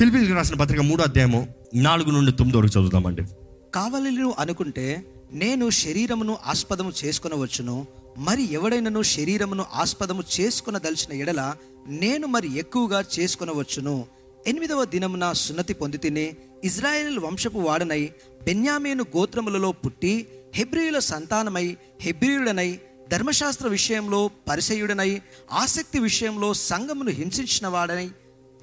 ఫిలిపిల్కి రాసిన పత్రిక మూడో అధ్యాయము నాలుగు నుండి తొమ్మిది వరకు చదువుతామండి కావలిను అనుకుంటే నేను శరీరమును ఆస్పదము చేసుకొనవచ్చును మరి ఎవడైనను శరీరమును ఆస్పదము చేసుకునదలిచిన ఎడల నేను మరి ఎక్కువగా చేసుకొనవచ్చును ఎనిమిదవ దినమున సున్నతి పొంది తిని ఇజ్రాయేల్ వంశపు వాడనై బెన్యామేను గోత్రములలో పుట్టి హెబ్రియుల సంతానమై హెబ్రియుడనై ధర్మశాస్త్ర విషయంలో పరిసయుడనై ఆసక్తి విషయంలో సంఘమును హింసించిన వాడనై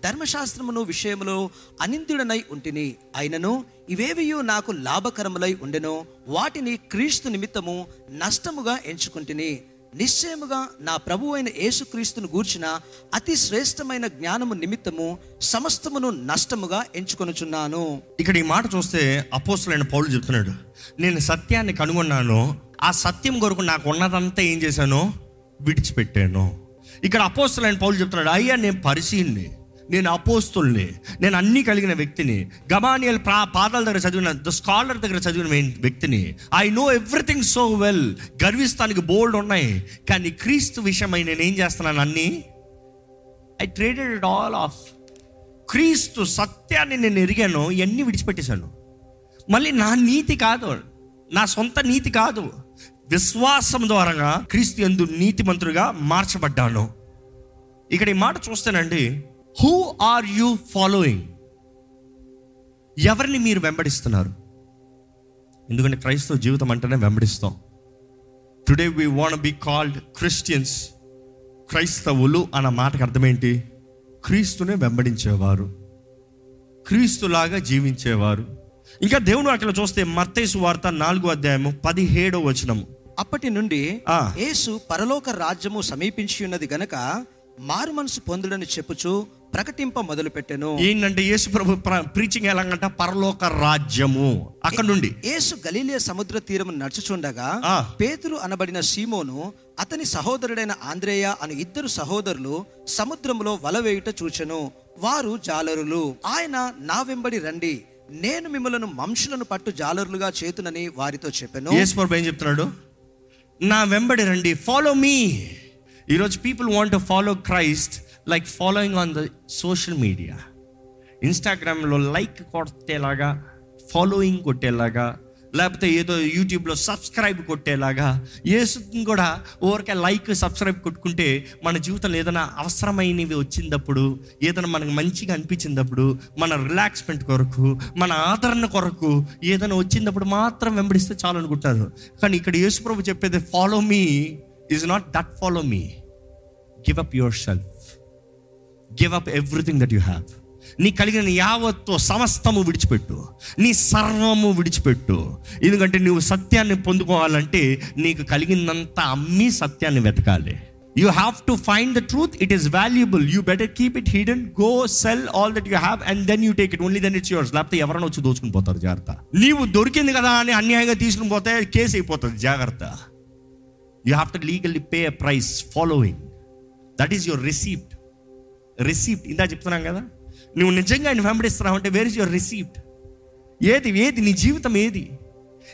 ధర్మశాస్త్రమును విషయములో అనిందుడనై ఉంటిని. అయినను ఇవేవియు నాకు లాభకరములై ఉండెను వాటిని క్రీస్తు నిమిత్తము నష్టముగా ఎంచుకుంటుని. నిశ్చయముగా నా ప్రభు అయిన యేసుక్రీస్తును గూర్చిన అతి శ్రేష్టమైన జ్ఞానము నిమిత్తము సమస్తమును నష్టముగా ఎంచుకొనుచున్నాను. ఇక్కడ ఈ మాట చూస్తే అపోస్తులైన పౌలు చెప్తున్నాడు నేను సత్యాన్ని కనుగొన్నాను ఆ సత్యం కొరకు నాకు ఉన్నదంతా ఏం చేశాను విడిచిపెట్టాను. ఇక్కడ అపోస్తులైన పౌలు చెప్తున్నాడు అయ్యా నేను పరిశీలిని. నేను అపోస్తుల్ని నేను అన్నీ కలిగిన వ్యక్తిని గమానియల్ ప్రా పాదాల దగ్గర చదివిన ద స్కాలర్ దగ్గర చదివిన వ్యక్తిని I know everything so well గర్విస్తానికి బోల్డ్ ఉన్నాయి కానీ క్రీస్తు విషయమై నేను ఏం చేస్తున్నాను అన్నీ? I traded it all of క్రీస్తు సత్యాన్ని నేను ఎరిగాను ఇవన్నీ విడిచిపెట్టేశాను. మళ్ళీ నా నీతి కాదు నా సొంత నీతి కాదు విశ్వాసం ద్వారా క్రీస్తు ఎందు నీతిమంతుడిగా మార్చబడ్డాను. ఇక్కడ ఈ మాట చూస్తానండి హూ ఆర్ యూ ఫాలోయింగ్ ఎవరిని మీరు వెంబడిస్తున్నారు? ఎందుకంటే క్రైస్తవ జీవితం అంటేనే వెంబడిస్తాం. Today we want be called Christians క్రైస్తవులు అన్న మాటకు అర్థమేంటి? క్రీస్తునే వెంబడించేవారు. క్రీస్తులాగా జీవించేవారు. ఇంకా దేవుని వాటిలో చూస్తే మత్తైసు వార్త నాలుగో అధ్యాయము పదిహేడో వచనము. అప్పటి నుండి. యేసు పరలోక రాజ్యము సమీపించి ఉన్నది గనక మారు మనసు పొందుడని చెప్పుచు ప్రకటింప మొదలుపెట్టెను. ఏంటంటే యేసు ప్రభు ప్రీచింగ్ ఎలాగంట పరలోక రాజ్యము. అక్కడ నుండి. యేసు గలీలియ సముద్ర తీరము నడుచుచుండగా. పేతురు అనబడిన సీమోను అతని సహోదరుడైన ఆంద్రేయ అను ఇద్దరు సహోదరులు సముద్రములో వల వేయుట చూచెను. వారు జాలరులు. ఆయన నా వెంబడి రండి. నేను మిమ్మలను మనుషులను పట్టు జాలరులుగా చేతునని వారితో చెప్పెను. యేసు ప్రభు ఏం చెప్తున్నాడు? నా వెంబడి రండి. ఫాలో మీ ఈరోజు people want to follow Christ like following on the social media ఇన్స్టాగ్రామ్లో లైక్ కొట్టేలాగా ఫాలోయింగ్ కొట్టేలాగా లేకపోతే ఏదో యూట్యూబ్లో సబ్స్క్రైబ్ కొట్టేలాగా ఏసుని కూడా ఊరికే లైక్ సబ్స్క్రైబ్ కొట్టుకుంటే మన జీవితంలో ఏదైనా అవసరమైనవి వచ్చినప్పుడు ఏదైనా మనకు మంచిగా అనిపించినప్పుడు మన రిలాక్స్మెంట్ కొరకు మన ఆదరణ కొరకు ఏదైనా వచ్చినప్పుడు మాత్రం వెంబడిస్తే చాలు అనుకుంటారు. కానీ ఇక్కడ యేసుప్రభు చెప్పేది follow me is not that follow me give up yourself give up everything that you have నీ కలిగిన యావత్తు సమస్తము విడిచిపెట్టు. నీ సర్వము విడిచిపెట్టు. ఎందుకంటే నువ్వు సత్యాన్ని పొందుకోవాలంటే నీకు కలిగినంత అమ్మి సత్యాన్ని వెతకాలి. You have to find the truth it is valuable you better keep it hidden go sell all that you have and then you take it only then it's yours లేకపోతే ఎవరైనా వచ్చి దోచుకుని పోతారు. జాగ్రత్త. నీవు దొరికింది కదా అని అన్యాయంగా తీసుకుని పోతే కేసు అయిపోతుంది. జాగ్రత్త. You have to legally pay a price following that is your receipt receipt ఇందా చెప్తున్నాం కదా? నువ్వు నిజంగా ఆయన వెంబడిస్తున్నావు అంటే వేర్ ఇస్ యువర్ రిసీప్ట్ ఏది ఏది? నీ జీవితం ఏది?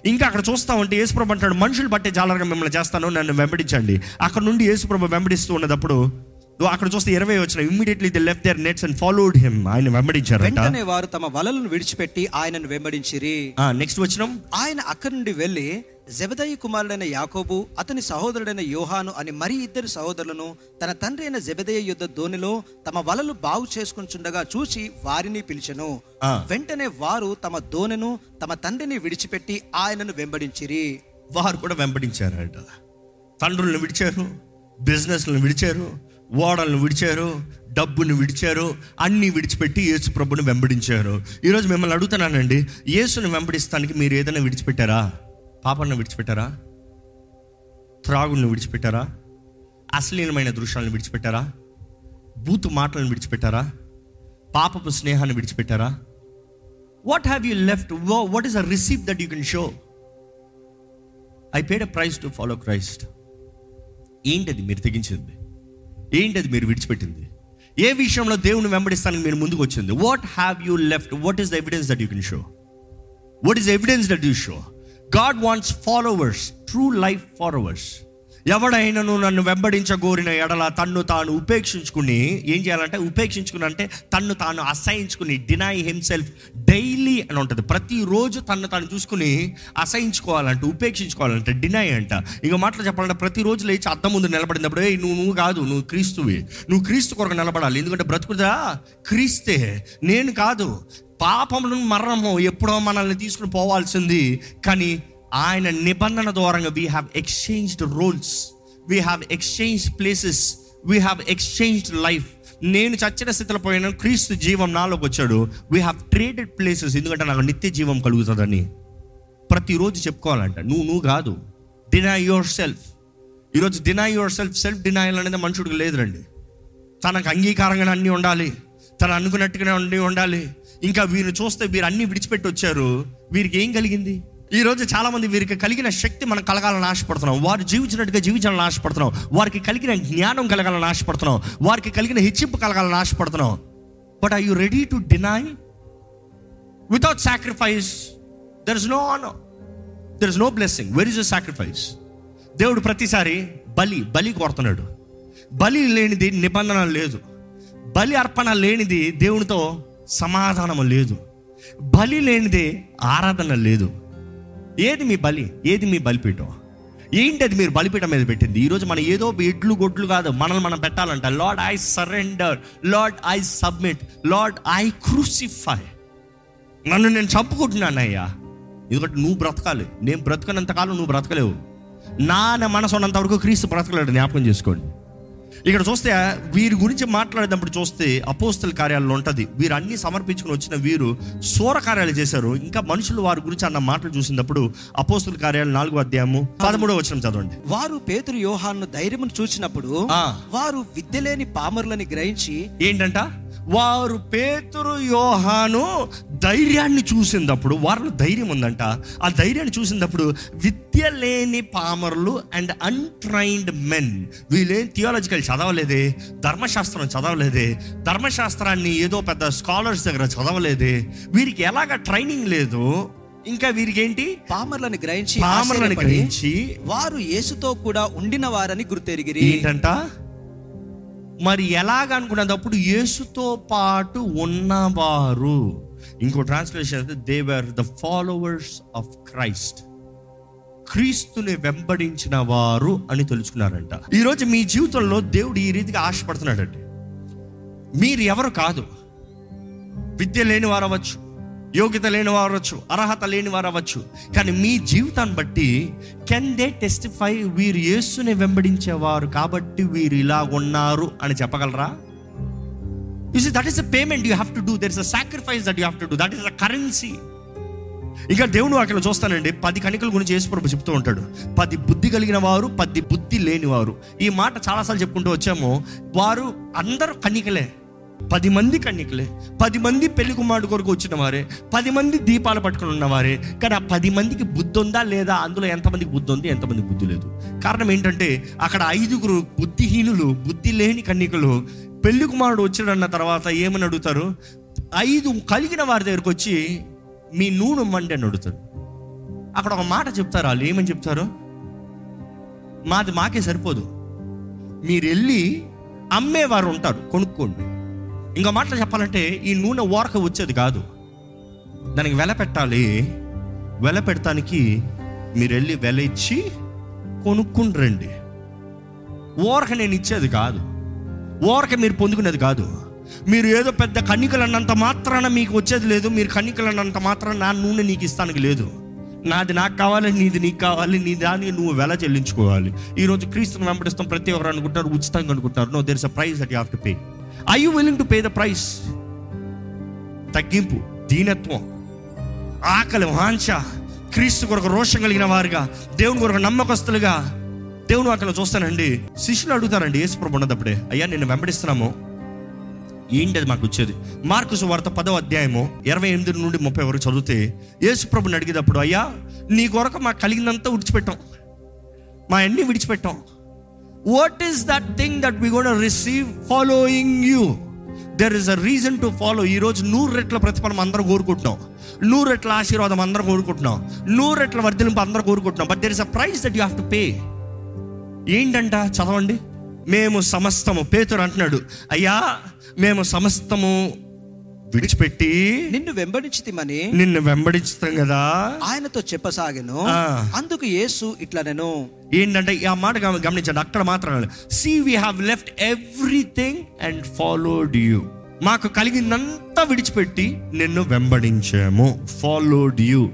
ఇంకా అక్కడ చూస్తా ఉంటే యేసుప్రభు అంటాడు మనుషులు బట్టే జాలరుగా మిమ్మల్ని చేస్తాను నన్ను వెంబడించండి. అక్కడ నుండి యేసుప్రభు వెంబడిస్తూ ఉన్నప్పుడు అక్కడ చూస్తే ఇరవై వచ్చిన immediately the left their nets and followed him ఆయన వెంబడించారంట. వెంటనే వారు తమ వలలను విడిచిపెట్టి ఆయనను వెంబడించిరి. నెక్స్ట్ వచ్చిన ఆయన అక్కడి నుండి వెళ్ళి జెబదయి కుమారుడైన యాకోబు అతని సహోదరుడైన యోహాను అని మరి ఇద్దరు సహోదరులను తన తండ్రి అయిన జెబదయ యుద్ధ ధోనిలో తమ వలలు బాగు చేసుకుంటుండగా చూసి వారిని పిలిచెను. వెంటనే వారు తమ దోనెను తమ తండ్రిని విడిచిపెట్టి ఆయనను వెంబడించిరి. వారు కూడా వెంబడించారట. తండ్రులను విడిచారు బిజినెస్లను విడిచారు ఓడలను విడిచారు డబ్బును విడిచారు అన్ని విడిచిపెట్టి యేసు ప్రభుని వెంబడించారు. ఈరోజు మిమ్మల్ని అడుగుతున్నానండి యేసుని వెంబడిస్తానికి మీరు ఏదైనా విడిచిపెట్టారా? పాపలను విడిచిపెట్టారా? త్రాగులను విడిచిపెట్టారా? అశ్లీలమైన దృశ్యాలను విడిచిపెట్టారా? బూతు మాటలను విడిచిపెట్టారా? పాపపు స్నేహాన్ని విడిచిపెట్టారా? What have you left what is a receipt that you can show I paid a price to follow Christ ఏంటది మీరు తెగించింది? ఏంటది మీరు విడిచిపెట్టింది? ఏ విషయంలో దేవుని వెంబడిస్తానికి మీరు ముందుకు వచ్చింది what have you left what is the evidence that you can show what is evidence that you show God wants followers true life followers ఎవడైనను నన్ను వెంబడించగోరిన ఎడల తన్ను తాను ఉపేక్షించుకుని ఏం చేయాలంటే ఉపేక్షించుకుని అంటే తన్ను తాను అసహించుకుని డినై హిమ్సెల్ఫ్ డైలీ అని ఉంటుంది. ప్రతిరోజు తన్ను తాను చూసుకుని అసహించుకోవాలంటే ఉపేక్షించుకోవాలంటే డినై అంట. ఇక మాటలు చెప్పాలంటే ప్రతిరోజు లేచి అద్దం ముందు నిలబడినప్పుడు నువ్వు నువ్వు కాదు నువ్వు క్రీస్తువి. నువ్వు క్రీస్తు కొరకు నిలబడాలి. ఎందుకంటే బ్రతుకుదా? క్రీస్తే. నేను కాదు. పాపమును మరణము ఎప్పుడో మనల్ని తీసుకుని పోవాల్సింది. కానీ ఆయన నిబంధన ద్వారంగా we have exchanged roles we have exchange places we have exchanged life నేను చచ్చిన స్థితిలో పోయిన క్రీస్తు జీవం నాలోకి వచ్చాడు. వీ హ్యావ్ ట్రేడెడ్ ప్లేసెస్ ఎందుకంటే నాకు నిత్య జీవం కలుగుతుందని. ప్రతిరోజు చెప్పుకోవాలంట నువ్వు నువ్వు కాదు. డినై యువర్ సెల్ఫ్ ఈరోజు deny yourself self denial అనేది మనుషుడికి లేదురండి. తనకు అంగీకారంగానే అన్నీ ఉండాలి. తను అనుకున్నట్టుగానే అన్నీ ఉండాలి. ఇంకా వీరిని చూస్తే వీరు అన్నీ విడిచిపెట్టి వచ్చారు. వీరికి ఏం కలిగింది? ఈ రోజు వీరికి కలిగిన శక్తి మనం కలగాలని ఆశపడుతున్నాం. వారు జీవించినట్టుగా జీవించాలని ఆశపడుతున్నాం. వారికి కలిగిన జ్ఞానం కలగాలని ఆశపడుతున్నాం. వారికి కలిగిన హెచ్చింపు కలగాలని ఆశపడుతున్నాం. But I you ready to deny without sacrifice there is no honour there is no blessing where is a sacrifice దేవుడు ప్రతిసారి బలి బలి కోరుతున్నాడు. బలి లేనిది నిబంధన లేదు. బలి అర్పణ లేనిది దేవునితో సమాధానం లేదు. బలి లేనిది ఆరాధన లేదు. ఏది మీ బలి? ఏది మీ బలిపీఠం? ఏంటి అది మీరు బలిపీఠం మీద పెట్టింది? ఈరోజు మనం ఏదో ఎడ్లు గొడ్లు కాదు మనల్ని మనం పెట్టాలంట. Lord I surrender Lord I submit Lord I crucify నన్ను నేను చంపుకుంటున్నానయ్యా. ఎందుకంటే నువ్వు బ్రతకాలి. నేను బ్రతకనంతకాలం నువ్వు బ్రతకలేవు. నా మనసు ఉన్నంత వరకు క్రీస్తు బ్రతకలేడు. జ్ఞాపకం చేసుకోండి. ఇక్కడ చూస్తే వీరి గురించి మాట్లాడేటప్పుడు చూస్తే అపోస్తల కార్యాలలో ఉంటుంది. వీరు అన్ని సమర్పించుకుని వచ్చిన వీరు సూర కార్యాలు చేశారు. ఇంకా మనుషులు వారి గురించి అన్న మాటలు చూసినప్పుడు అపోస్తల కార్యాలు నాలుగో అధ్యాయము పదమూడో వచ్చిన చదవండి. వారు పేతురు యోహాను ధైర్యమును చూచినప్పుడు ఆ. వారు విద్యలేని పామరులని గ్రహించి ఏంటంట? వారు పేతురు యోహాను ధైర్యాన్ని చూసినప్పుడు వారిలో ధైర్యం ఉందంట. ఆ ధైర్యాన్ని చూసినప్పుడు విద్య లేని పామరులు అండ్ అన్ట్రైన్డ్ మెన్ వీళ్ళేం థియాలజికల్ చదవలేదే ధర్మశాస్త్రం చదవలేదే ధర్మశాస్త్రాన్ని ఏదో పెద్ద స్కాలర్స్ దగ్గర చదవలేదే. వీరికి ఎలాగ ట్రైనింగ్ లేదు ఇంకా వీరికి ఏంటి పామరులని గ్రహించి పామరులను గ్రహించి వారు యేసుతో కూడా ఉండిన వారని గుర్తెరిగిరి. ఏంటంట? మరి ఎలాగ అనుకున్నప్పుడు యేసుతో పాటు ఉన్నవారు. ఇంకో ట్రాన్స్లేషన్ అయితే they were the followers of Christ క్రీస్తుని వెంబడించిన వారు అని తెలుసుకున్నారంట ఈరోజు మీ జీవితంలో దేవుడు ఈ రీతిగా ఆశపడుతున్నాడండి. మీరు ఎవరు కాదు. విద్య లేని వారు అవ్వచ్చు యోగ్యత లేని వారు అవ్వచ్చు అర్హత లేని వారు అవ్వచ్చు. కానీ మీ జీవితాన్ని బట్టి కెన్ దే టెస్టిఫై వీరు యేసుని వెంబడించేవారు కాబట్టి వీరు ఇలా ఉన్నారు అని చెప్పగలరా? You that is a payment you have to do there is a sacrifice that you have to do that is a currency ఇంకా దేవుడు అక్కడ చూస్తానండి. పది కణికల గురించి యేసుప్రభు చెప్తూ ఉంటాడు. పది బుద్ధి కలిగిన వారు పది బుద్ధి లేని వారు ఈ మాట చాలాసార్లు చెప్పుకుంటూ వచ్చాము. వారు అందరూ కణికలే. పది మంది కన్యకులే పది మంది పెళ్ళి కుమారుడు కొరకు వచ్చిన వారే పది మంది దీపాలు పట్టుకుని ఉన్నవారే. కానీ ఆ పది మందికి బుద్ధి ఉందా లేదా? అందులో ఎంతమందికి బుద్ధి ఉంది ఎంతమందికి బుద్ధి లేదు. కారణం ఏంటంటే అక్కడ ఐదుగురు బుద్ధిహీనులు బుద్ధి లేని కన్యకులు పెళ్ళి కుమారుడు వచ్చాడన్న తర్వాత ఏమని అడుగుతారు? ఐదు కలిగిన వారి దగ్గరకు వచ్చి మీ నూనె మండి అని అడుగుతారు. అక్కడ ఒక మాట చెప్తారు వాళ్ళు. ఏమని చెప్తారు? మాది మాకే సరిపోదు. మీరు వెళ్ళి అమ్మేవారు ఉంటారు కొనుక్కోండి. ఇంకా మాటలు చెప్పాలంటే ఈ నూనె ఓరక వచ్చేది కాదు. దానికి వెల పెట్టాలి. వెల పెడతానికి మీరు వెళ్ళి వెల ఇచ్చి కొనుక్కుని రండి. ఓరక నేను ఇచ్చేది కాదు. ఓరక మీరు పొందుకునేది కాదు. మీరు ఏదో పెద్ద కన్నికలు అన్నంత మాత్రాన మీకు వచ్చేది లేదు. మీరు కన్నికలు అన్నంత మాత్రాన నా నూనె నీకు ఇస్తానికి లేదు. నాది నాకు కావాలి నీది నీకు కావాలి నీ దానికి నువ్వు వెల చెల్లించుకోవాలి. ఈరోజు క్రీస్తుని వెంబడిస్తాం. ప్రతి ఒక్కరు అనుకుంటారు ఉచితంగా అనుకుంటారు. No there is a price that you have to pay I you willing to pay the price తగ్గింపు దీనత్వం ఆకలి వాంఛ క్రీస్తు కొరకు రోషం కలిగిన వారుగా దేవుని కొరకు నమ్మకస్తులుగా దేవుని అక్కడ చూస్తానండి. శిష్యులు అడుగుతారండి యేసుప్రభు ఉన్నదప్పుడే. అయ్యా నిన్ను వెంబడిస్తున్నాము. ఏంటి అది మాకు వచ్చేది? మార్కుస్ వార్త పదవ అధ్యాయము ఇరవై ఎనిమిది నుండి ముప్పై వరకు చదివితే యేసుప్రభుని అడిగేటప్పుడు అయ్యా నీ కొరకు మాకు కలిగినంత విడిచిపెట్టాం. మా అన్ని విడిచిపెట్టాం. What is that thing that we got receive following you there is a reason to follow ఈరోజు నూరు రెట్ల ప్రతిఫలం అందరం కోరుకుంటున్నాం. నూరు రెట్ల ఆశీర్వాదం అందరం కోరుకుంటున్నాం. నూరు రెట్ల వర్ధలింపు అందరం కోరుకుంటున్నాం. But there is a price that you have to pay ఏంటంట? చదవండి. మేము సమస్తము. పేతురు అంటున్నాడు అయ్యా మేము సమస్తము విడిచిపెట్టి నిన్ను వెంబడించితిమని నిన్ను వెంబడిస్తాం కదా. ఆయనతో చెప్పసాగెను. అందుకు యేసు ఇట్లా నేను ఏంటంటే ఆ మాట గమ- గమనించండి అక్కడ మాత్రం see we have left everything and followed you మాకు కలిగిందంతా విడిచిపెట్టి నిన్ను వెంబడించాము. Followed you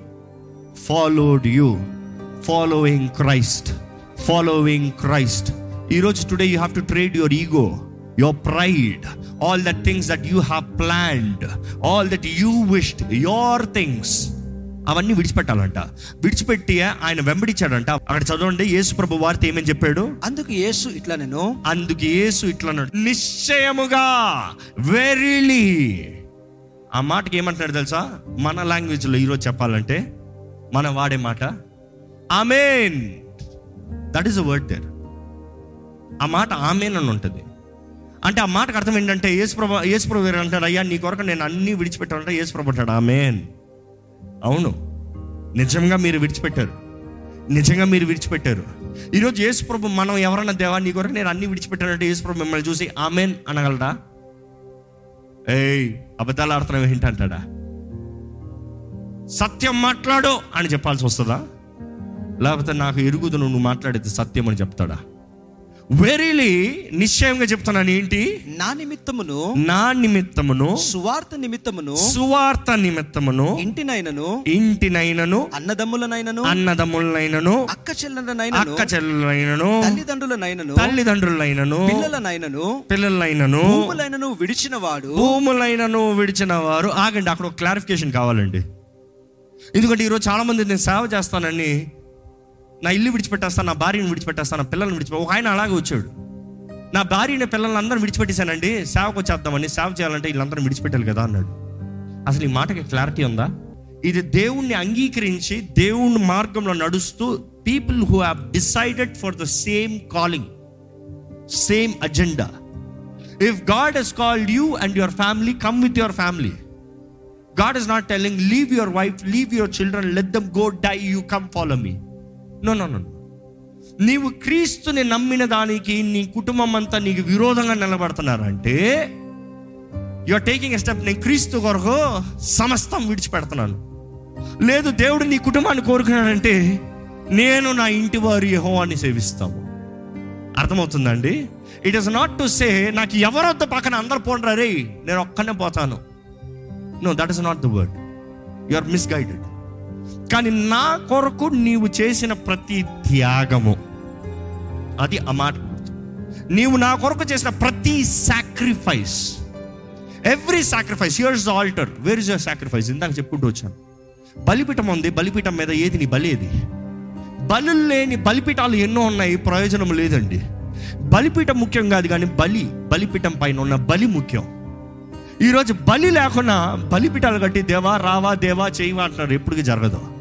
followed you following Christ following Christ ఈరోజు today you have to trade your ego your pride all that things that you have planned all that you wished your things అవన్నీ విడిచిపెట్టాలంట. విడిచిపెట్టి ఆయన వెంబడించాడంట. అక్కడ చదవండి యేసు ప్రభు వారితో ఏమని చెప్పాడు? అందుకు యేసు ఇట్లా నేను. అందుకు యేసు ఇట్లా నిశ్చయముగా వెరీలీ ఆ మాటకి ఏమంటున్నాడు తెలుసా? మన లాంగ్వేజ్లో ఈరోజు చెప్పాలంటే మనం వాడే మాట amen. That is a word there ఆ మాట ఆమెన్ అని ఉంటుంది. అంటే ఆ మాటకు అర్థం ఏంటంటే యేసుప్రభ యేసుప్రభు గారు అంటాడు అయ్యా నీ కొరకు నేను అన్ని విడిచిపెట్టానంటే యేసుప్రభు అంటాడు ఆమెన్. అవును. నిజంగా మీరు విడిచిపెట్టారు. నిజంగా మీరు విడిచిపెట్టారు. ఈరోజు యేసుప్రభు మనం ఎవరన్నా దేవా నీ కొరకు నేను అన్ని విడిచిపెట్టానంటే యేసుప్రభు మిమ్మల్ని చూసి ఆమెన్ అనగలరా ఏయ్ అబద్ధాలు ఆడుతున్నావు ఏంటంటాడా సత్యం మాట్లాడు అని చెప్పాల్సి వస్తుందా? లేకపోతే నాకు ఎరుగుదు నువ్వు మాట్లాడితే సత్యం అని చెప్తాడా? వెరీలీ నిశ్చయంగా చెప్తున్నాను ఏంటి? నా నిమిత్తమును నా నిమిత్తమును సువార్త నిమిత్తమును సువార్త నిమిత్తమును ఇంటినైనను ఇంటినైనను అన్నదమ్ములనైనను అన్నదమ్ములనైనను అక్క చెల్లెలనైనను అక్క చెల్లెలైనను తల్లిదండ్రులనైనను తల్లిదండ్రులైనను పిల్లలనైనను పిల్లలైనను భూములైనను విడిచిన వాడు భూములైనను విడిచిన వారు ఆగండి అక్కడ ఒక క్లారిఫికేషన్ కావాలండి. ఎందుకంటే ఈరోజు చాలా మంది నేను సేవ చేస్తానని నా ఇల్లు విడిచిపెట్టేస్తాను నా భార్యను విడిచిపెట్టేస్తాను నా పిల్లల్ని విడిచిపె ఒక ఆయన అలాగే వచ్చాడు. నా భార్యని పిల్లల్ని అందరం విడిచిపెట్టేశానండి. సేవకు వచ్చేద్దామని సేవ చేయాలంటే వీళ్ళందరం విడిచిపెట్టాలి కదా అన్నాడు. అసలు ఈ మాటకి క్లారిటీ ఉందా? ఇది దేవుణ్ణి అంగీకరించి దేవుని మార్గంలో నడుస్తూ people who have decided for the same calling same agenda if God he's called you and your family come with your family God is not telling leave your wife leave your children let them go die you come follow me no no no నీవు క్రీస్తుని నమ్మిన దానికి నీ కుటుంబం అంతా నీకు విరోధంగా నిలబడుతున్నారంటే you are taking a step నేను క్రీస్తు కొరకు సమస్తం విడిచిపెడుతున్నాను. లేదు దేవుడు నీ కుటుంబాన్ని కోరుకున్నాడంటే నేను నా ఇంటి వారి యహోవాన్ని సేవిస్తాము. అర్థమవుతుందండి? It is not to say నాకు ఎవరొద్దు పక్కన అందరు పోండ్రా రే నేను ఒక్కనే పోతాను. No that is not the word you are misguided కానీ నా కొరకు నీవు చేసిన ప్రతి త్యాగము అది అమాట నీవు నా కొరకు చేసిన ప్రతి sacrifice every sacrifice yours altar where is your sacrifice ఇందాక చెప్పుకుంటూ వచ్చాను. బలిపీఠం ఉంది బలిపీఠం మీద ఏది నీ బలి ఏది? బలు లేని బలిపీఠాలు ఎన్నో ఉన్నాయి ప్రయోజనం లేదండి. బలిపీఠం ముఖ్యం కాదు కానీ బలి బలిపీఠం పైన ఉన్న బలి ముఖ్యం. ఈరోజు బలి లేకుండా బలిపీఠాలు కట్టి దేవా రావా దేవా చేయవా అంటున్నారు. ఎప్పటికీ జరగదు.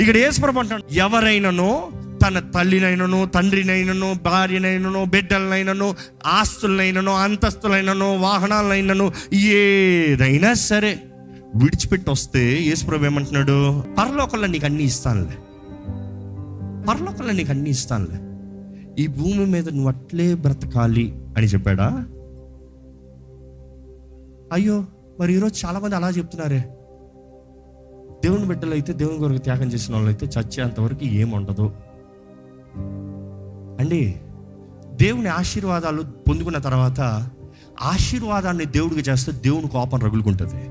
ఇక్కడ ఏసుప్రభు అంటాడు ఎవరైనానో తన తల్లినైనను తండ్రినైనను భార్యనైనను బిడ్డలనైనను ఆస్తులనైనను అంతస్తులైనను వాహనాలనైనను ఏదైనా సరే విడిచిపెట్టి వస్తే యేసుప్రభు ఏమంటున్నాడు పరలోకంలో నీకు అన్ని ఇస్తానులే. పరలోకంలో నీకు అన్ని ఇస్తానులే. ఈ భూమి మీద నువ్వు అట్లే బ్రతకాలి అని చెప్పాడా? అయ్యో మరి ఈరోజు చాలామంది అలా చెప్తున్నారే. దేవుని బిడ్డలు అయితే దేవుని కొరకు త్యాగం చేసిన వాళ్ళు అయితే చచ్చేంత వరకు ఏముండదు. అండి దేవుని ఆశీర్వాదాలు పొందుకున్న తర్వాత ఆశీర్వాదాన్ని దేవుడికి చేస్తే దేవుని కోపం రగులుకుంటుంది.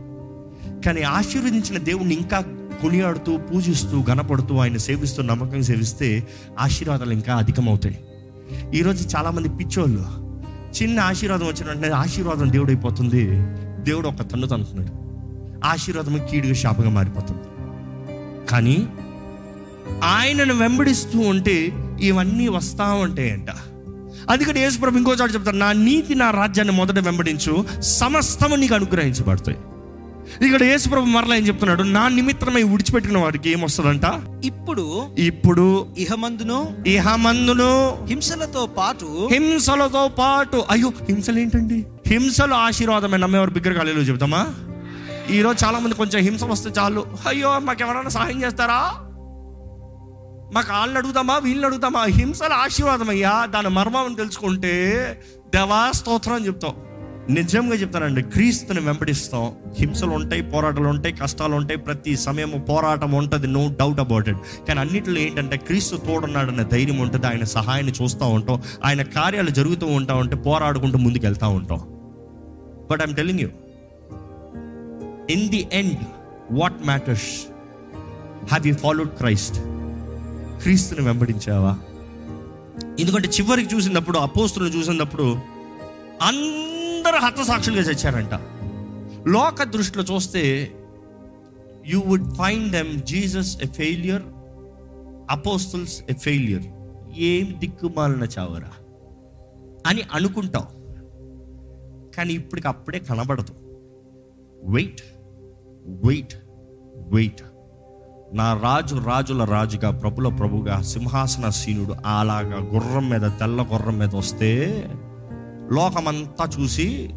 కానీ ఆశీర్వదించిన దేవుణ్ణి ఇంకా కొనియాడుతూ పూజిస్తూ గనపడుతూ ఆయన సేవిస్తూ నమ్మకం సేవిస్తే ఆశీర్వాదాలు ఇంకా అధికమవుతాయి. ఈరోజు చాలామంది పిచ్చోళ్ళు చిన్న ఆశీర్వాదం వచ్చిన వెంటనే ఆశీర్వాదం దేవుడైపోతుంది. దేవుడు ఒక తన్ను తంటున్నాడు ఆశీర్వాదం కీడుగా శాపంగా మారిపోతుంది. కానీ ఆయనను వెంబడిస్తూ ఉంటే ఇవన్నీ వస్తా ఉంటాయంట అందుకని యేసుప్రభు ఇంకో చోట చెప్తారు నా నీతి నా రాజ్యాన్ని మొదట వెంబడించు సమస్తము నీకు అనుగ్రహించబడతాయి. ఇక్కడ యేసుప్రభు మరలా ఏం చెప్తున్నాడు నా నిమిత్తమై విడిచిపెట్టిన వారికి ఏమొస్తుందంట ఇప్పుడు ఇప్పుడు ఇహమందును ఇహమందును హింసలతో పాటు హింసలతో పాటు అయ్యో హింసలు ఏంటండి హింసలు ఆశీర్వాదమే నమ్మేవారు బిగ్గర కాలేలో చెబుతామా? ఈరోజు చాలామంది కొంచెం హింస వస్తే చాలు. అయ్యో మాకు ఎవరైనా సహాయం చేస్తారా? మాకు వాళ్ళని అడుగుతామా వీళ్ళని అడుగుతామా హింసల ఆశీర్వాదం అయ్యా. దాని మర్మం తెలుసుకుంటే దేవా స్తోత్రం అని చెప్తాం. నిజంగా చెప్తానండి క్రీస్తుని వెంబడిస్తాం. హింసలు ఉంటాయి పోరాటాలు ఉంటాయి కష్టాలు ఉంటాయి. ప్రతి సమయం పోరాటం ఉంటుంది నో డౌట్ అబౌట్ ఇట్ కానీ అన్నింటిలో ఏంటంటే క్రీస్తు తోడున్నాడన్న ధైర్యం ఉంటుంది ఆయన సహాయాన్ని చూస్తూ ఉంటాం. ఆయన కార్యాలు జరుగుతూ ఉంటా ఉంటే పోరాడుకుంటూ ముందుకు వెళ్తూ ఉంటాం. But I'm telling you in the end what matters have you followed Christ క్రీస్తుని వెంబడించావా? ఎందుకంటే చివరికి చూసినప్పుడు అపోస్తులను చూసినప్పుడు అందరూ హతసాక్షులుగా చచ్చారంట. లోక దృష్టిలో చూస్తే you would find them Jesus a failure apostles a failure ఏం దిక్కుమాలిన చావరా? అని అనుకుంటాం. కానీ ఇప్పటికి అప్పుడే కనబడదు. వెయిట్ వెయిట్ వెయిట్ నా రాజు రాజుల రాజుగా ప్రభుల ప్రభుగా సింహాసన సీనుడు అలాగా గుర్రం మీద తెల్ల గుర్రం మీద వస్తే లోకమంతా చూసి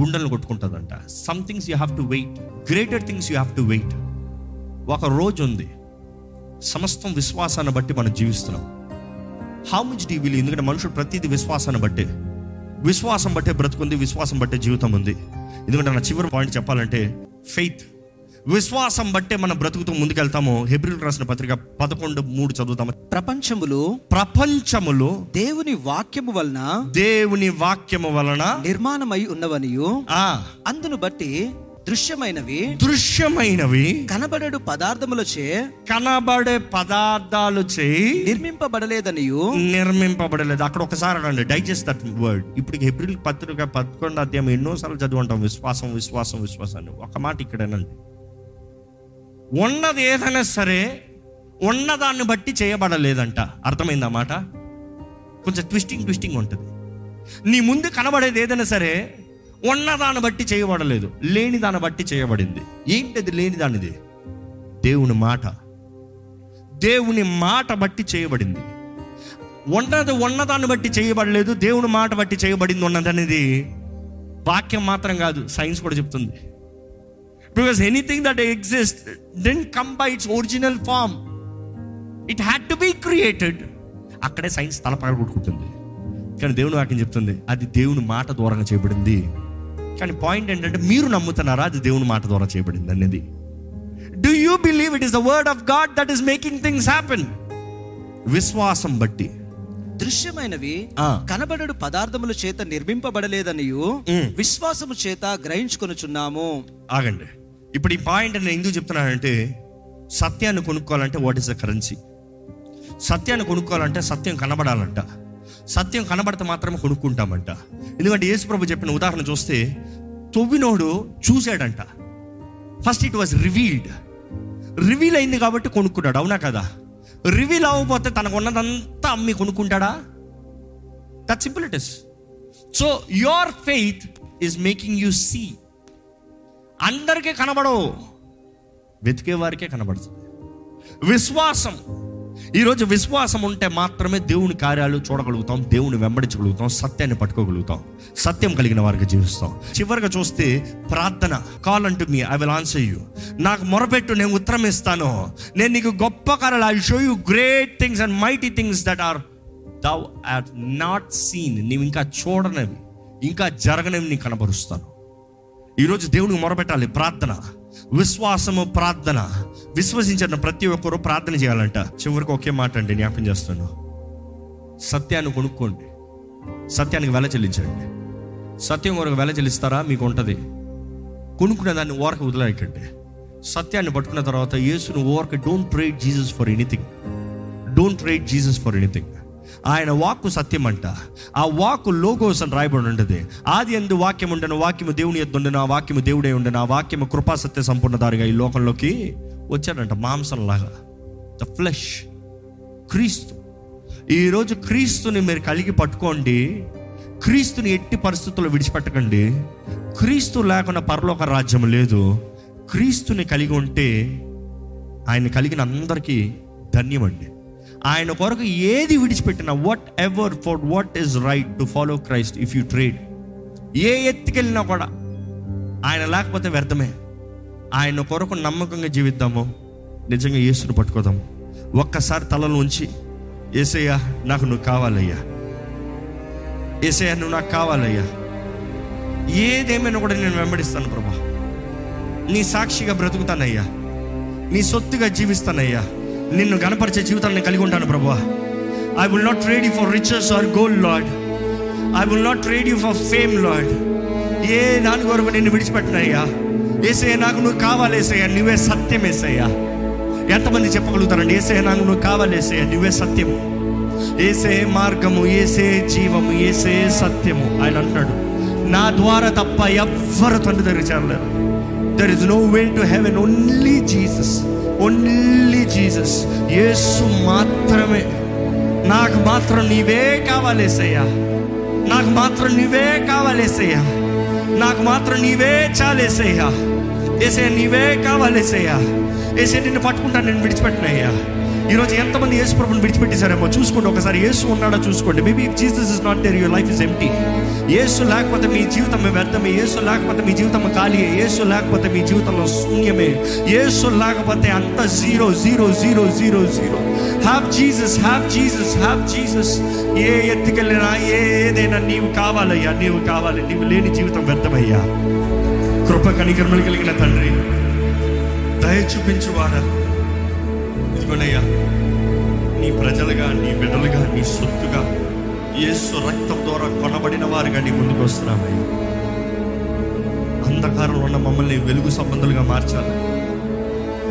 గుండెలను కొట్టుకుంటుందంట. Somethings you have to wait greater things you have to wait ఒక రోజు ఉంది. సమస్తం విశ్వాసాన్ని బట్టి మనం జీవిస్తున్నాం. హౌ మచ్ డీ విల్ ఎందుకంటే మనుషుడు ప్రతిదీ విశ్వాసాన్ని బట్టే. విశ్వాసం బట్టే బ్రతుకుంది విశ్వాసం బట్టే జీవితం ఉంది. ఎందుకంటే నా చివరి పాయింట్ చెప్పాలంటే ఫెయిత్ విశ్వాసం బట్టే మనం బ్రతుకుతూ ముందుకెళ్తాము. హెబ్రిల్ రాసిన పత్రిక పదకొండు మూడు చదువుతాము. ప్రపంచములు ప్రపంచములో దేవుని వాక్యము వలన దేవుని వాక్యము వలన నిర్మాణమై ఉన్నవనియు అందును బట్టి దృశ్యమైనవి. దృశ్యమైనవి. కనబడడు పదార్థములచే కనబడే పదార్థాలు చేయి నిర్మింపబడలేదనియు. నిర్మింపబడలేదు. అక్కడ ఒకసారి అనండి డైజెస్ట్ దట్ వర్డ్ ఇప్పుడు హెబ్రిల్ పత్రిక పదకొండు అధ్యాయం ఎన్నోసార్లు చదువుంటాం. విశ్వాసం విశ్వాసం విశ్వాసాన్ని ఒక మాట ఇక్కడేనండి ఉన్నది ఏదైనా సరే ఉన్నదాన్ని బట్టి చేయబడలేదంట. అర్థమైందా మాట? కొంచెం ట్విస్టింగ్ ట్విస్టింగ్ ఉంటుంది. నీ ముందు కనబడేది ఏదైనా సరే ఉన్నదాన్ని బట్టి చేయబడలేదు లేని దాన్ని బట్టి చేయబడింది. ఏంటది లేని దానిది దేవుని మాట. దేవుని మాట బట్టి చేయబడింది. ఉన్నది ఉన్నదాన్ని బట్టి చేయబడలేదు దేవుని మాట బట్టి చేయబడింది ఉన్నది అనేది వాక్యం మాత్రం కాదు సైన్స్ కూడా చెప్తుంది. Because anything that exist then come by its original form it had to be created అక్కడే సైన్స్ తలపగల కొట్టుకుంటుంది కానీ దేవుని వాక్యం చెప్తుంది అది దేవుని మాట దూరంగా చేయబడింది. కానీ పాయింట్ ఏంటంటే మీరు నమ్ముతున్నారా అది దేవుని మాట ద్వారా చేయబడింది అనేది? Do you believe it is the word of God that is making things happen విశ్వాసం బట్టి. దృశ్యమైనవి. కనబడడు పదార్థముల చేత నిర్మింపబడలేదనియు మ్. విశ్వాసము చేత గ్రహించుకొనుచున్నాము. ఆగండి. ఇప్పుడు ఈ పాయింట్ నేను ఎందుకు చెప్తున్నానంటే సత్యాన్ని కొనుక్కోవాలంటే వాట్ ఈస్ ద కరెన్సీ సత్యాన్ని కొనుక్కోవాలంటే సత్యం కనబడాలంట. సత్యం కనబడితే మాత్రమే కొనుక్కుంటామంట. ఎందుకంటే యేసుప్రభు చెప్పిన ఉదాహరణ చూస్తే తొవ్వినోడు చూశాడంట. First it was revealed reveal అయింది కాబట్టి కొనుక్కున్నాడు అవునా కదా? రివీల్ అవ్వకపోతే తనకున్నదంతా అమ్మి కొనుక్కుంటాడా? That simple it is so your faith is making you see అందరికీ కనబడవు. వెతికే వారికే కనబడుతుంది. విశ్వాసం ఈరోజు విశ్వాసం ఉంటే మాత్రమే దేవుని కార్యాలు చూడగలుగుతాం దేవుని వెంబడించగలుగుతాం సత్యాన్ని పట్టుకోగలుగుతాం సత్యం కలిగిన వారికి జీవిస్తాం. చివరిగా చూస్తే ప్రార్థన కాల్ అంటూ me I will answer you నాకు మొరపెట్టు నేను ఉత్తరం ఇస్తాను. నేను నీకు గొప్ప కార్యాలు I show you great things and mighty things that are though are not seen నీవు ఇంకా చూడనివి ఇంకా జరగనివి నీకు కనబరుస్తాను. ఈరోజు దేవునికి మొరపెట్టాలి ప్రార్థన. విశ్వాసము ప్రార్థన విశ్వసించిన ప్రతి ఒక్కరూ ప్రార్థన చేయాలంట. చివరికి ఒకే మాట అండి జ్ఞాపం చేస్తాను సత్యాన్ని కొనుక్కోండి. సత్యానికి వెల చెల్లించండి. సత్యం కొరకు వెల చెల్లిస్తారా? మీకు ఉంటుంది. కొనుక్కునే దాన్ని ఓరక వదిలేకండి సత్యాన్ని పట్టుకున్న తర్వాత యేసును ఓరక don't trade Jesus for anything don't trade Jesus for anything ఆయన వాక్కు సత్యం అంట ఆ వాక్కు లోగోస్ అని రాయబడి ఉండదు. ఆది ఎందు వాక్యం ఉండను వాక్యము దేవుని ఎద్దు ఉండను ఆ వాక్యము దేవుడే ఉండను ఆ వాక్యము కృపా సత్య సంపూర్ణదారిగా ఈ లోకంలోకి వచ్చాడంట మాంసంలాగా. ద ఫ్లెష్ క్రీస్తు. ఈరోజు క్రీస్తుని మీరు కలిగి పట్టుకోండి. క్రీస్తుని ఎట్టి పరిస్థితుల్లో విడిచిపెట్టకండి. క్రీస్తు లేకుండా పరలోక రాజ్యం లేదు. క్రీస్తుని కలిగి ఉంటే ఆయన కలిగిన అందరికీ ధన్యమండి. ఆయన కొరకు ఏది విడిచిపెట్టినా whatever for what is right to follow Christ if you trade ఏ ఎత్తుకెళ్ళినా కూడా ఆయన లేకపోతే వ్యర్థమే. ఆయన కొరకు నమ్మకంగా జీవిద్దాము. నిజంగా యేసును పట్టుకోదాం ఒక్కసారి తలలో ఉంచి ఏసయ్యా నాకు నువ్వు కావాలయ్యా. ఏసయ్యా నువ్వు నాకు కావాలయ్యా. ఏదేమైనా కూడా నేను వెంబడిస్తాను ప్రభా. నీ సాక్షిగా బ్రతుకుతానయ్యా. నీ సొత్తుగా జీవిస్తానయ్యా. నిన్ను గణపరిచే జీవితాన్ని కలిగి ఉంటాను ప్రభు I will not trade you for riches or gold Lord I will not trade you for fame Lord ఏ దాని కొరకు నిన్ను విడిచిపెట్టినయ్యా ఏసయ్య నాకు నువ్వు కావాలేసయ్యా నువ్వే సత్యం ఏసయ్యా. ఎంతమంది చెప్పగలుగుతారండి? ఏసయ్య నాకు నువ్వు కావాలి నువ్వే సత్యము. ఏసే మార్గము ఏసే జీవము ఏసే సత్యము ఆయన అంటున్నాడు. నా ద్వారా తప్ప ఎవ్వరు తండ్రి దగ్గర చేరలేరు. There is no way to heaven only Jesus only Jesus యేసు మాత్రమే నాకు మాత్రం నీవే కావాలేసయ్యా నాకు మాత్రం నీవే కావాలేసయ్యా నాకు మాత్రం నీవే చాలేసయ్యా ఏసయ్య నీవే కావాలేసయ్యా ఏసే నిన్ను పట్టుకుంటాను నేను విడిచిపెట్టినయ్యా ఈరోజు ఎంతమంది యేసు ప్రభుని విడిచిపెట్టేశారేమో చూసుకోండి. ఒకసారి యేసు ఉన్నాడో చూసుకోండి. Maybe Jesus is not there your life is empty యేసు లేకపోతే మీ జీవితం వ్యర్థమే. యేసు లేకపోతే మీ జీవితం ఖాళీ. యేసు లేకపోతే మీ జీవితంలో శూన్యమే. యేసు లేకపోతే అంత zero zero zero zero zero. Have Jesus have Jesus have Jesus ఏ ఎత్తుకెళ్ళినా ఏ ఏదైనా నీవు కావాలయ్యా నీవు కావాలి. నీవు లేని జీవితం వ్యర్థమయ్యా. కృప కనికర్మలు కలిగిన తండ్రి దయ చూపించువారా ఇదిగోనయ్యా నీ ప్రజలుగా నీ బిడ్డలుగా నీ సొత్తుగా యేసు రక్తం ద్వారా కొనబడిన వారుగా నీ ముందుకు వస్తున్నామయ్యా. అంధకారంలో ఉన్న మమ్మల్ని వెలుగు సంబంధాలుగా మార్చాలి.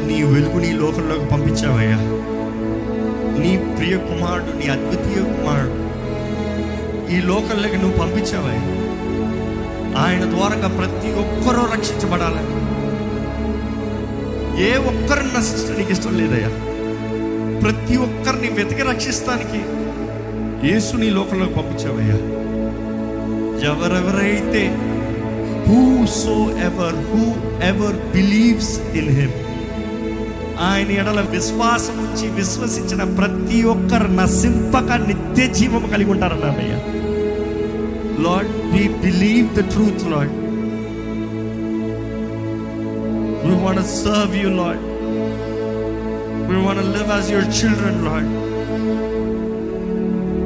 నీ వెలుగు నీ లోకంలోకి పంపించావయ్యా నీ ప్రియ కుమారుడు నీ అద్వితీయ కుమారుడు ఈ లోకంలోకి నువ్వు పంపించావయ్యా. ఆయన ద్వారా ప్రతి ఒక్కరూ రక్షించబడాలని. ఏ ఒక్కరిని నశించడానికి ఇష్టం లేదయ్యా. ప్రతి ఒక్కరిని వెతికి రక్షిస్తానికి యేసుని లోకంలోకి పంపించావయ్యా ఎవరెవరైతే whosoever whoever believes in him ఆయన ఎడల విశ్వాసం ఉంచి విశ్వసించిన ప్రతి ఒక్కరు నశింపక నిత్య జీవం కలిగి ఉంటారన్నామయ్యా Lord we believe the truth Lord We want to serve you, Lord. We want to live as your children, Lord.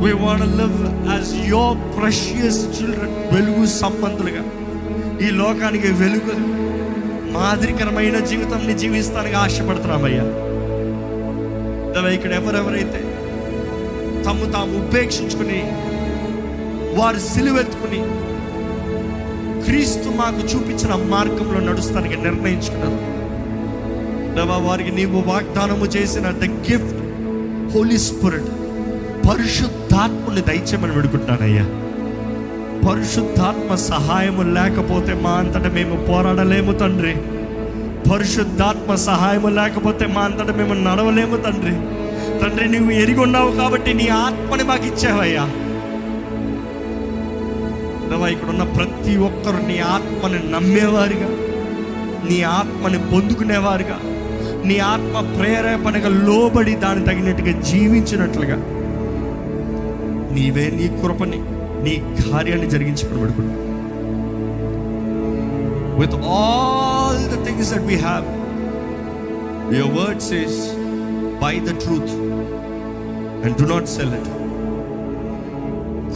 We want live as your precious children వెలుగు సంబంధులుగా ఈ లోకానికి వెలుగు మాదిరికరమైన జీవితాన్ని జీవిస్తానికి ఆశపడుతున్నామయ్యా దేవా, ఇక్కడ ఎవరెవరైతే తమ్ము తాము ఉపేక్షించుకుని వారు సిలువెత్తుకుని క్రీస్తు మాకు చూపించిన మార్గంలో నడుస్తానికి నిర్ణయించుకున్నారు. దేవా వారికి నీవు వాగ్దానము చేసిన ద గిఫ్ట్ హోలీ స్పిరిట్ పరిశుద్ధాత్ముని దయచేయమని వేడుకుంటానయ్యా పరిశుద్ధాత్మ సహాయము లేకపోతే మా అంతట మేము పోరాడలేము తండ్రి. పరిశుద్ధాత్మ సహాయము లేకపోతే మా అంతట మేము నడవలేము తండ్రి. తండ్రి నువ్వు ఎరిగి ఉన్నావు కాబట్టి నీ ఆత్మని మాకు ఇచ్చావయ్యా. ఇక్కడ ఉన్న ప్రతి ఒక్కరు నీ ఆత్మని నమ్మేవారుగా నీ ఆత్మని పొందుకునేవారుగా నీ ఆత్మ ప్రేరేపణగా లోబడి దాని తగినట్టుగా జీవించినట్లుగా నీవే నీ కృపని నీ కార్యాన్ని జరిగించుకుని పెడుకున్నా with all the things that we have your words is by the truth and do not sell it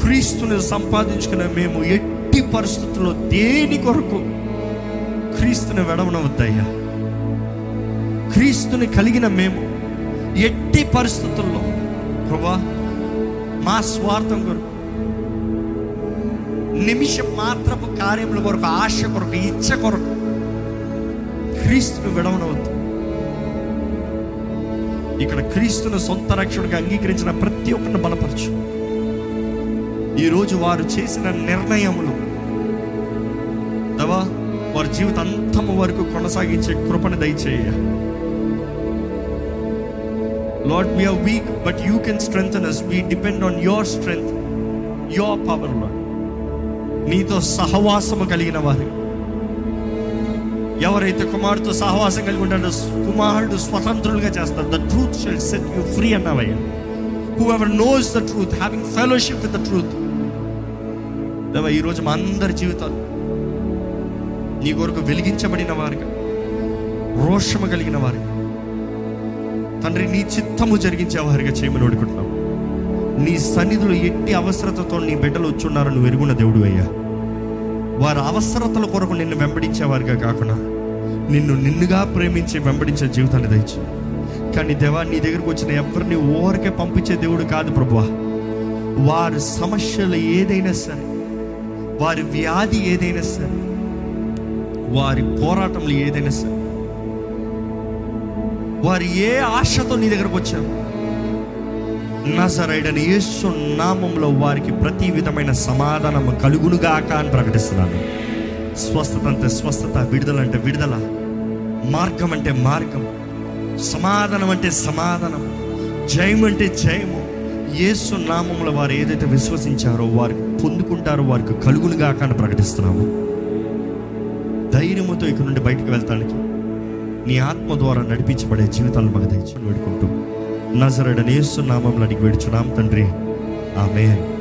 క్రీస్తుని సంపాదించుకున్న మేము ఎట్టి పరిస్థితుల్లో దేని కొరకు క్రీస్తుని వెడవనవద్దయ్యా. క్రీస్తుని కలిగిన మేము ఎట్టి పరిస్థితుల్లో ప్రభా మా స్వార్థం కొరకు నిమిషం మాత్రపు కార్యముల కొరకు ఆశ కొరకు ఇచ్చ కొరకు క్రీస్తును విడవనవద్దు. ఇక్కడ క్రీస్తుని సొంత రక్షణకు అంగీకరించిన ప్రతి ఒక్కరిని బలపరచు. ఈరోజు వారు చేసిన నిర్ణయములు దవా వారి జీవితాంతము వరకు కొనసాగించే కృపను దయచేయ. Lord we are weak but you can strength us we depend on your strength your power Lord నీతో సహవాసము కలిగిన వారు. ఎవరైతే కుమారుడితో సహవాసం కలిగి ఉంటాడో కుమారుడు స్వతంత్రులుగా చేస్తారు the truth shall set you free అన్నవయ్యా. Whoever knows the truth having fellowship with the truth ఈరోజు మా అందరి జీవితాలు నీ కొరకు వెలిగించబడిన వారుగా రోషము కలిగిన వారుగా తండ్రి నీ చిత్తము జరిగించే వారిగా చేయమని వేడుకుంటున్నాం. నీ సన్నిధిలో ఎట్టి అవసరతతో నీ బిడ్డలు వచ్చున్నారని వెరుగున్న దేవుడు అయ్యా. వారి అవసరతల కొరకు నిన్ను వెంబడించేవారిగా కాకుండా నిన్ను నిన్నుగా ప్రేమించి వెంబడించే జీవితాన్ని దయచి కానీ దేవా నీ దగ్గరకు వచ్చిన ఎవరిని ఓరికే పంపించే దేవుడు కాదు ప్రభువా. వారి సమస్యలు ఏదైనా సరే వారి వ్యాధి ఏదైనా సరే వారి పోరాటంలో ఏదైనా సరే వారు ఏ ఆశతో నీ దగ్గరకు వచ్చారు? నజరైడని యేసు నామంలో వారికి ప్రతి విధమైన సమాధానం కలుగునుగాక అని ప్రకటిస్తున్నాను. స్వస్థత అంటే స్వస్థత విడుదల అంటే విడుదల మార్గం అంటే మార్గం సమాధానం అంటే సమాధానం జయం అంటే జయము. యేసు నామంలో వారు ఏదైతే విశ్వసించారో వారు పొందుకుంటారో వారికి కలుగునుగాక అని ప్రకటిస్తున్నాము. ధైర్యముతో ఇక్కడ నుండి బయటకు వెళ్తానికి నీ ఆత్మ ద్వారా నడిపించబడే జీవితాలను మాకు దయచేసి వేడుకుంటూ. నజరడని యేసు నామంలో అడిగి వేడుచున్నాం తండ్రి. ఆమె